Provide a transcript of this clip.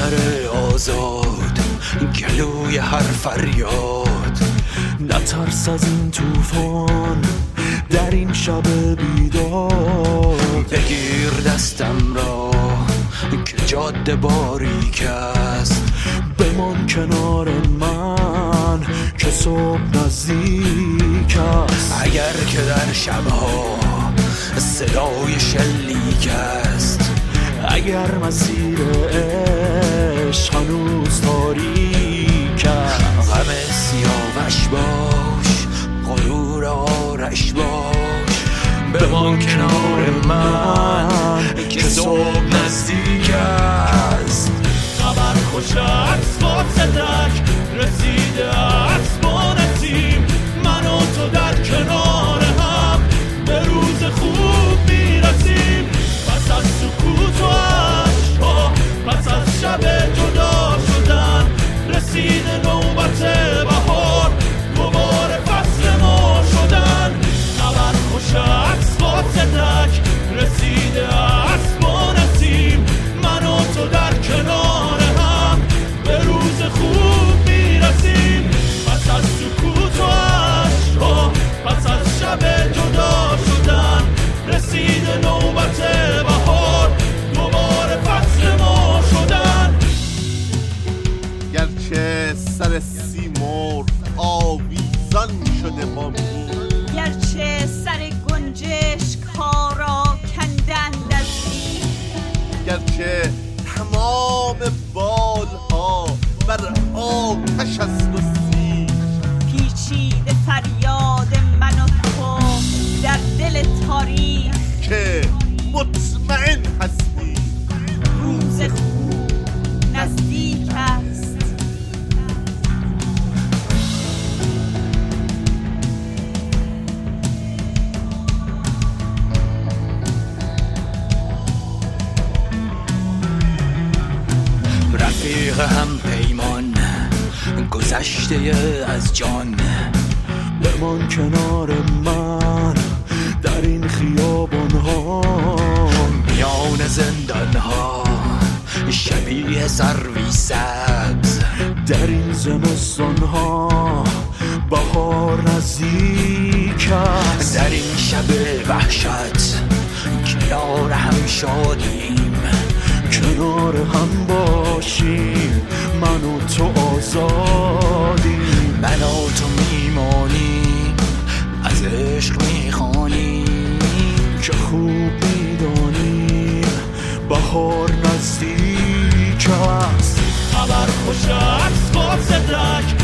کبوتر آزاد گلوی هر فریاد. نترس از این توفان در این شب بیدار بگیر دستم را که جاده باریک است بمان کنار من که صبح نزدیک است. اگر که در شبها صدای شلیک است. اگر مسیر عشق هنوز تاریک غم سیاوش باش غرور آرش باش. بمان کنار من که صبح نزدیک است. خبر خوش از فاسدک رسیده از تمام بالها بر آتش است و هم پیمان گذشته از جان. بمان کنار من در این خیابان ها. میان زندان ها شبیه سروی سبز در این زمستان ها بهار نزدیک است. در این شب وحشت کنار هم شادیم. کنار هم باشیم. بهار نزدیک است. خبر خوش از فاسدک رسیده